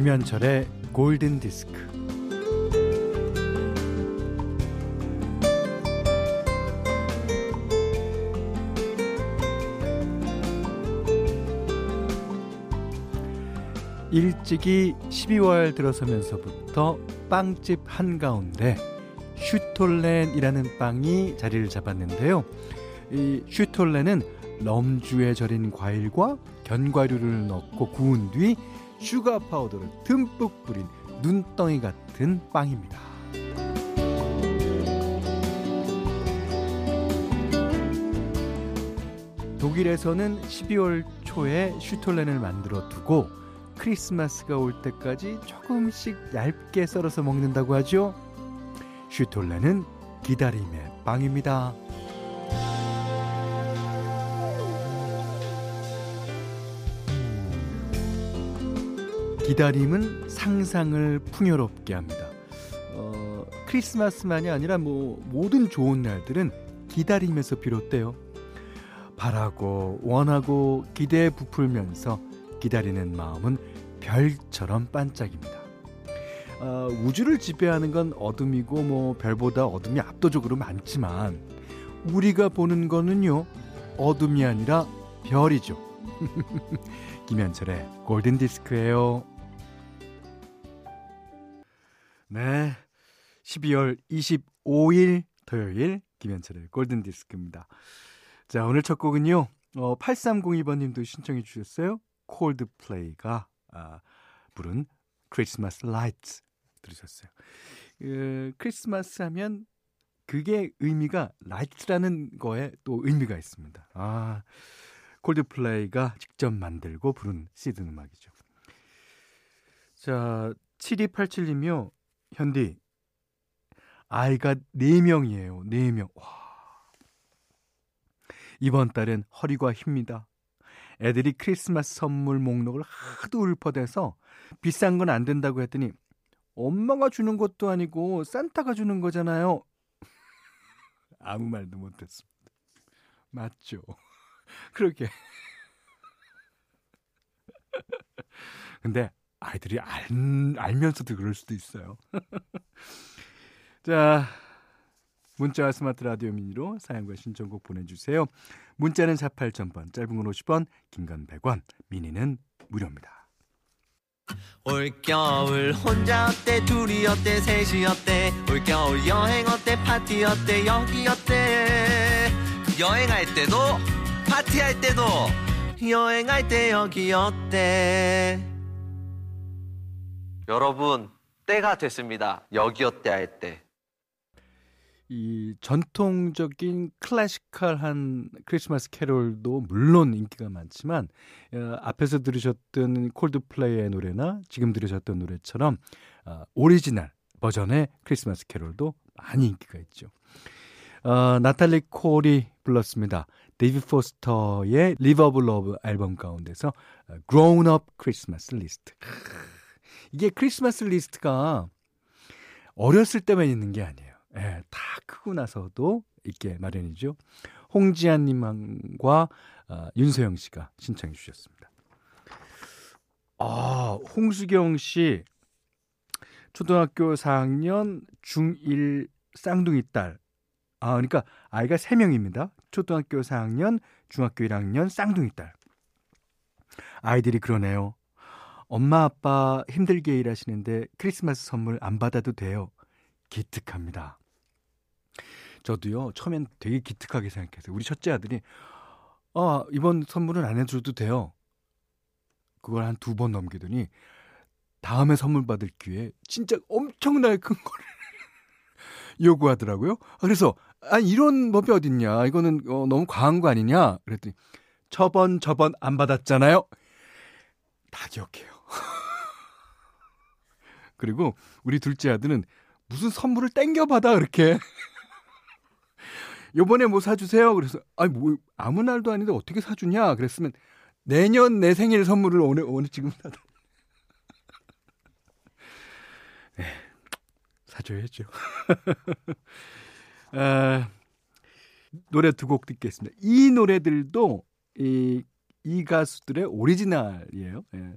김현철의 골든 디스크. 일찍이 12월 들어서면서부터 빵집 한가운데 슈톨렌이라는 빵이 자리를 잡았는데요. 이 슈톨렌은 럼주에 절인 과일과 견과류를 넣고 구운 뒤 슈가 파우더를 듬뿍 뿌린 눈덩이 같은 빵입니다. 독일에서는 12월 초에 슈톨렌을 만들어 두고 크리스마스가 올 때까지 조금씩 얇게 썰어서 먹는다고 하죠. 슈톨렌은 기다림의 빵입니다. 기다림은 상상을 풍요롭게 합니다. 어, 크리스마스만이 아니라 뭐 모든 좋은 날들은 기다림에서 비롯돼요. 바라고 원하고 기대에 부풀면서 기다리는 마음은 별처럼 반짝입니다. 어, 우주를 지배하는 건 어둠이고 뭐 별보다 어둠이 압도적으로 많지만 우리가 보는 거는요 어둠이 아니라 별이죠. 김현철의 골든 디스크예요. 네. 12월 25일 토요일 김현철의 골든 디스크입니다. 자, 오늘 첫 곡은요. 어, 8302번 님도 신청해 주셨어요. 콜드플레이가 아, 부른 Christmas Lights 들으셨어요. 그, 크리스마스 하면 그게 의미가 light라는 거에 또 의미가 있습니다. 아, 콜드플레이가 직접 만들고 부른 시즌 음악이죠. 자, 7287님이요. 현디 아이가 4명이에요. 4명. 와. 이번 달엔 허리가 휩니다. 애들이 크리스마스 선물 목록을 하도 읊어대서 비싼 건 안 된다고 했더니 엄마가 주는 것도 아니고 산타가 주는 거잖아요. 아무 말도 못했습니다. 맞죠. 그렇게. 근데 아이들이 알, 알면서도 그럴 수도 있어요. 자, 문자와 스마트 라디오 미니로 사연과 신청곡 보내주세요. 문자는 48,000번, 짧은 건 50원, 긴 건 100원, 미니는 무료입니다. 올겨울 혼자 어때 둘이 어때 셋이 어때 올겨울 여행 어때 파티 어때 여기 어때 여행할 때도 파티할 때도 여행할 때 여기 어때 여러분, 때가 됐습니다. 여기 어때 할 때. 이 전통적인 클래시컬한 크리스마스 캐롤도 물론 인기가 많지만 어, 앞에서 들으셨던 콜드플레이의 노래나 지금 들으셨던 노래처럼 어, 오리지널 버전의 크리스마스 캐롤도 많이 인기가 있죠. 어, 나탈리 콜이 불렀습니다. 데이비드 포스터의 of Love 앨범 가운데서 Grown Up Christmas List. 이게 크리스마스 리스트가 어렸을 때만 있는 게 아니에요. 예, 다 크고 나서도 있게 마련이죠. 홍지한 님과 어, 윤소영 씨가 신청해 주셨습니다. 아, 홍수경 씨 초등학교 4학년 중1 쌍둥이 딸. 아, 그러니까 아이가 3명입니다. 초등학교 4학년, 중학교 1학년 쌍둥이 딸. 아이들이 그러네요. 엄마 아빠 힘들게 일하시는데 크리스마스 선물 안 받아도 돼요. 기특합니다. 저도요, 처음엔 되게 기특하게 생각했어요. 우리 첫째 아들이, 아, 이번 선물은 안 해줘도 돼요. 그걸 한 두 번 넘기더니, 다음에 선물 받을 기회에 진짜 엄청나게 큰 거를 요구하더라고요. 그래서, 아, 이런 법이 어딨냐. 이거는 어, 너무 과한 거 아니냐. 그랬더니, 저번, 저번 안 받았잖아요. 다 기억해요. 그리고 우리 둘째 아들은 무슨 선물을 땡겨받아 그렇게. 요번에 뭐 사주세요. 그래서 아니 뭐 아무 날도 아닌데 어떻게 사주냐. 그랬으면 내년 내 생일 선물을 오늘 오늘 지금 사다. 네, 사줘야죠. 아, 노래 두 곡 듣겠습니다. 이 노래들도 이, 이 가수들의 오리지널이에요. 예.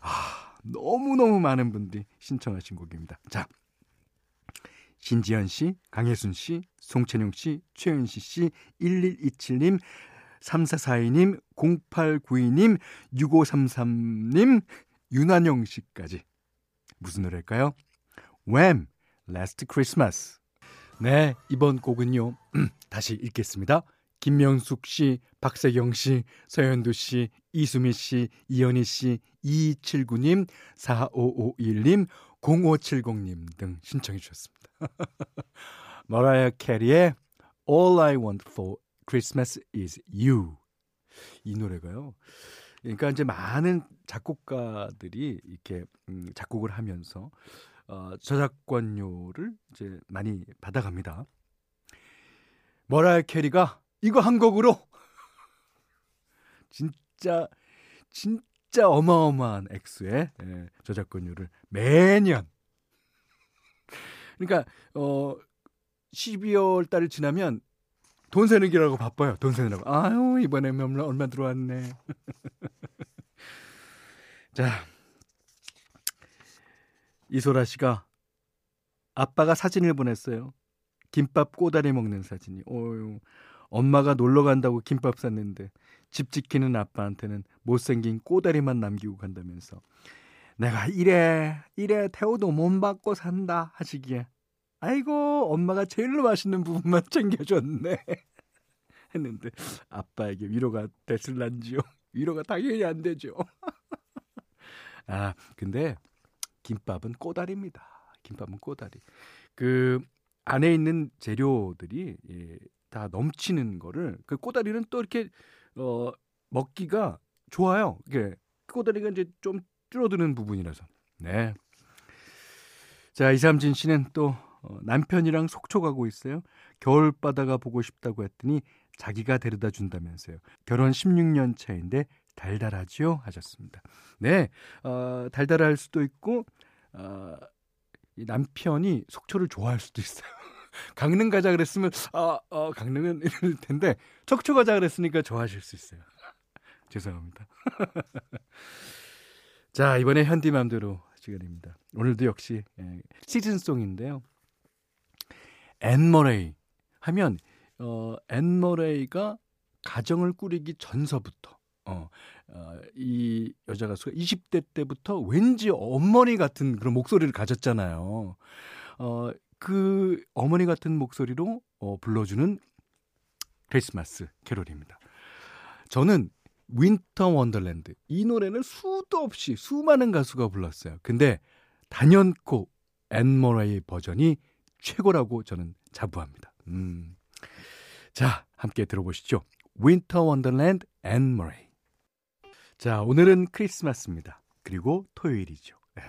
아, 너무너무 많은 분들이 신청하신 곡입니다. 자, 신지현 씨, 강혜순 씨, 송채용 씨, 최은시 씨, 1127님, 3442님, 0892님, 6533님, 윤한영 씨까지. 무슨 노래일까요? Wham! Last Christmas. 네, 이번 곡은요. 다시 읽겠습니다. 김명숙 씨, 박세경 씨, 서현두 씨, 이수미 씨, 이현희 씨, 2279님, 4551님, 0570님 등 신청해 주셨습니다. 머라이어 캐리의 All I Want for Christmas is You. 이 노래가요. 그러니까 이제 많은 작곡가들이 이렇게 음, 작곡을 하면서 어, 저작권료를 이제 많이 받아갑니다. 머라이어 캐리가 이거 한 곡으로 진짜 진짜 어마어마한 액수의 예, 저작권료를 매년 그러니까 어 12월 달을 지나면 돈 세는기라고 바빠요. 돈 세느라고. 아유, 이번에 얼마, 얼마 들어왔네. 자. 이소라 씨가 아빠가 사진을 보냈어요. 김밥 꼬다리 먹는 사진이. 어유. 엄마가 놀러 간다고 김밥 샀는데 집 지키는 아빠한테는 못생긴 꼬다리만 남기고 간다면서 내가 이래 이래 태우도 못 받고 산다 하시기에 아이고 엄마가 제일로 맛있는 부분만 챙겨줬네 했는데 아빠에게 위로가 됐을란지요? 위로가 당연히 안 되죠. 아 근데 김밥은 꼬다리입니다. 김밥은 꼬다리. 그 안에 있는 재료들이 예, 다 넘치는 거를 그 꼬다리는 또 이렇게 어 먹기가 좋아요 이게 꼬다리가 이제 좀 줄어드는 부분이라서 네. 자 이삼진 씨는 또 어, 남편이랑 속초 가고 있어요. 겨울 바다가 보고 싶다고 했더니 자기가 데려다 준다면서요. 결혼 16년 차인데 달달하지요? 하셨습니다. 네, 어, 달달할 수도 있고 어, 이 남편이 속초를 좋아할 수도 있어요. 강릉 가자 그랬으면 아, 어, 강릉은 이럴 텐데 속초 가자 그랬으니까 좋아하실 수 있어요. 죄송합니다. 자 이번에 현디맘대로 시간입니다. 오늘도 역시 예, 시즌송인데요. 앤 머레이 하면 어, 앤 머레이가 가정을 꾸리기 전서부터 어, 어, 이 여자 가수가 20대 때부터 왠지 어머니 같은 그런 목소리를 가졌잖아요. 어, 그 어머니 같은 목소리로 어, 불러주는 크리스마스 캐롤입니다. 저는 Winter Wonderland 이 노래는 수도 없이 수많은 가수가 불렀어요. 근데 단연코 앤 머레이 버전이 최고라고 저는 자부합니다. 음. 자, 함께 들어보시죠. Winter Wonderland 앤 머레이. 자, 오늘은 크리스마스입니다. 그리고 토요일이죠. 네.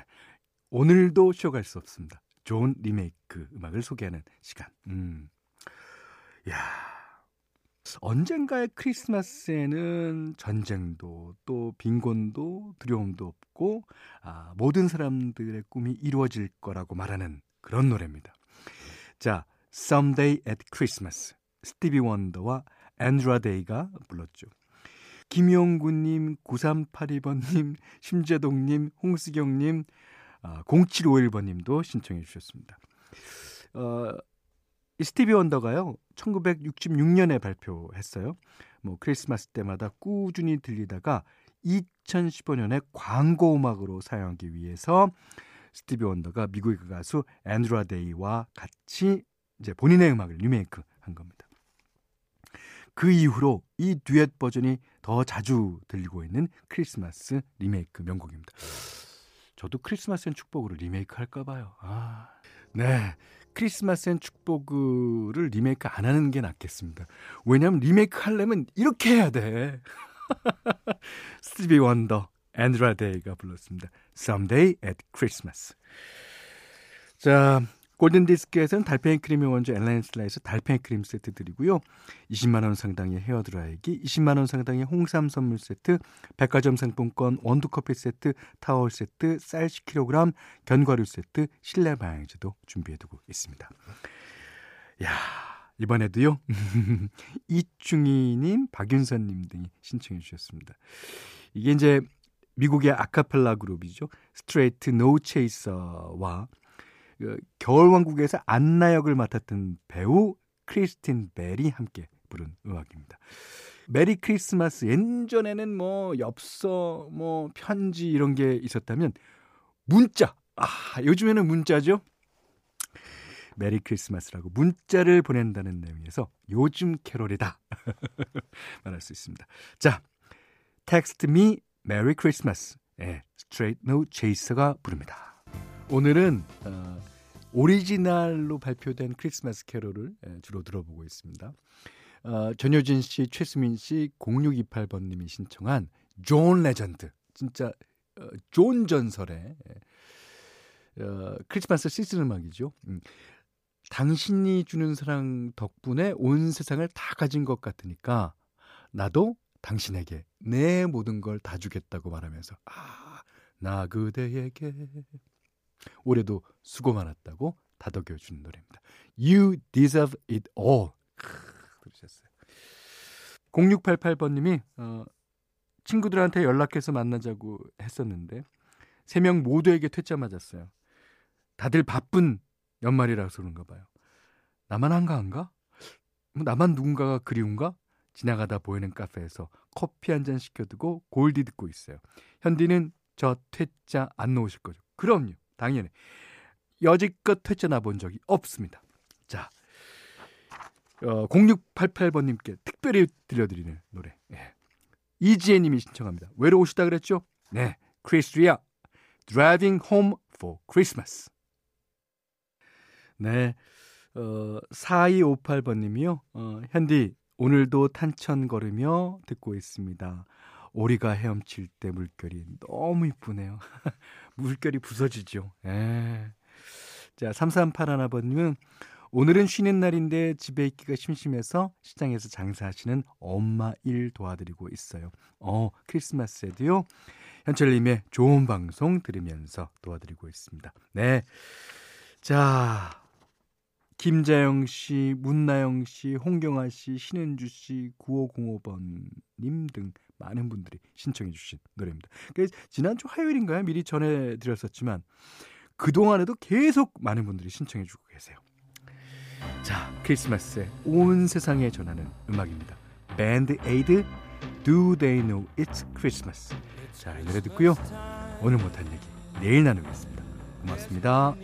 오늘도 쉬어갈 수 없습니다. 좋은 리메이크 음악을 소개하는 시간. 음. 야. 언젠가의 크리스마스에는 전쟁도 또 빈곤도 두려움도 없고 아, 모든 사람들의 꿈이 이루어질 거라고 말하는 그런 노래입니다. 자, Someday at Christmas. 스티비 원더와 앤드라 데이가 불렀죠. 김용구님, 9382번님, 심재동님, 홍수경님, 아, 0751번님도 신청해 주셨습니다. 어, 이 스티비 원더가요, 1966년에 발표했어요. 뭐, 크리스마스 때마다 꾸준히 들리다가 2015년에 광고 음악으로 사용하기 위해서 스티비 원더가 미국의 그 가수 앤드라 데이와 같이 이제 본인의 음악을 리메이크 한 겁니다. 그 이후로 이 듀엣 버전이 더 자주 들리고 있는 크리스마스 리메이크 명곡입니다. 저도 크리스마스엔 축복으로 리메이크 할까 봐요. 아. 네. 크리스마스엔 축복을 리메이크 안 하는 게 낫겠습니다. 왜냐면 리메이크 하려면 이렇게 해야 돼. 스티비 원더, 앤드라 데이가 불렀습니다. Someday at Christmas. 자, 골든디스크에서는 달팽이 크림의 원조 엘렌슬라에서 달팽이 크림 세트 드리고요. 20만 원 상당의 헤어드라이기, 20만 원 상당의 홍삼 선물 세트, 백화점 상품권, 원두커피 세트, 타월 세트, 쌀 10kg, 견과류 세트, 실내 방향제도 준비해두고 있습니다. 야 이번에도요. 이충희님, 박윤선님 등이 신청해 주셨습니다. 이게 이제 미국의 아카펠라 그룹이죠. Straight No Chaser와 그 겨울왕국에서 안나 역을 맡았던 배우 크리스틴 벨이 함께 부른 음악입니다. 메리 크리스마스 예전에는 뭐 엽서 뭐 편지 이런 게 있었다면 문자 아 요즘에는 문자죠. 메리 크리스마스라고 문자를 보낸다는 내용에서 요즘 캐롤이다 말할 수 있습니다. 자, Text Me Merry Christmas 예, Straight No Chaser가 부릅니다. 오늘은 어, 오리지널로 발표된 크리스마스 캐롤을 예, 주로 들어보고 있습니다. 어, 전효진 씨, 최수민 씨, 0628번님이 신청한 존 레전드. 진짜 어, 존 전설의 예, 어, 크리스마스 시즌 음악이죠. 음. 당신이 주는 사랑 덕분에 온 세상을 다 가진 것 같으니까 나도 당신에게 내 모든 걸 다 주겠다고 말하면서 아, 나 그대에게 올해도 수고 많았다고 다독여 주는 노래입니다. You deserve it all. 그러셨어요. 0688번님이 어, 친구들한테 연락해서 만나자고 했었는데 세 명 모두에게 퇴짜 맞았어요. 다들 바쁜 연말이라서 그런가 봐요. 나만 한가한가? 뭐 나만 누군가가 그리운가? 지나가다 보이는 카페에서 커피 한 잔 시켜두고 골디 듣고 있어요. 현디는 저 퇴짜 안 놓으실 거죠? 그럼요. 당연히. 여지껏 퇴짜 나 본 적이 없습니다. 자, 어, 0688번님께 특별히 들려드리는 노래. 예. 이지혜님이 신청합니다. 외로우시다 그랬죠? 네, 크리스리아, Driving Home for Christmas. 네, 어, 4258번님이요. 어, 현디, 오늘도 탄천 걸으며 듣고 있습니다. 오리가 헤엄칠 때 물결이 너무 이쁘네요. 물결이 부서지죠. 예. 자, 3381번님은 오늘은 쉬는 날인데 집에 있기가 심심해서 시장에서 장사하시는 엄마 일 도와드리고 있어요. 어, 크리스마스에도요. 현철님의 좋은 방송 들으면서 도와드리고 있습니다. 네. 자, 김자영 씨, 문나영 씨, 홍경아 씨, 신은주 씨, 9505번님 등 많은 분들이 신청해 주신 노래입니다. 그래서 지난주 화요일인가요? 미리 전해드렸었지만 그동안에도 계속 많은 분들이 신청해 주고 계세요. 자, 크리스마스에 온 세상에 전하는 음악입니다. 밴드 에이드 Do They Know It's Christmas. 자, 이 노래 듣고요. 오늘 못한 얘기 내일 나누겠습니다. 고맙습니다.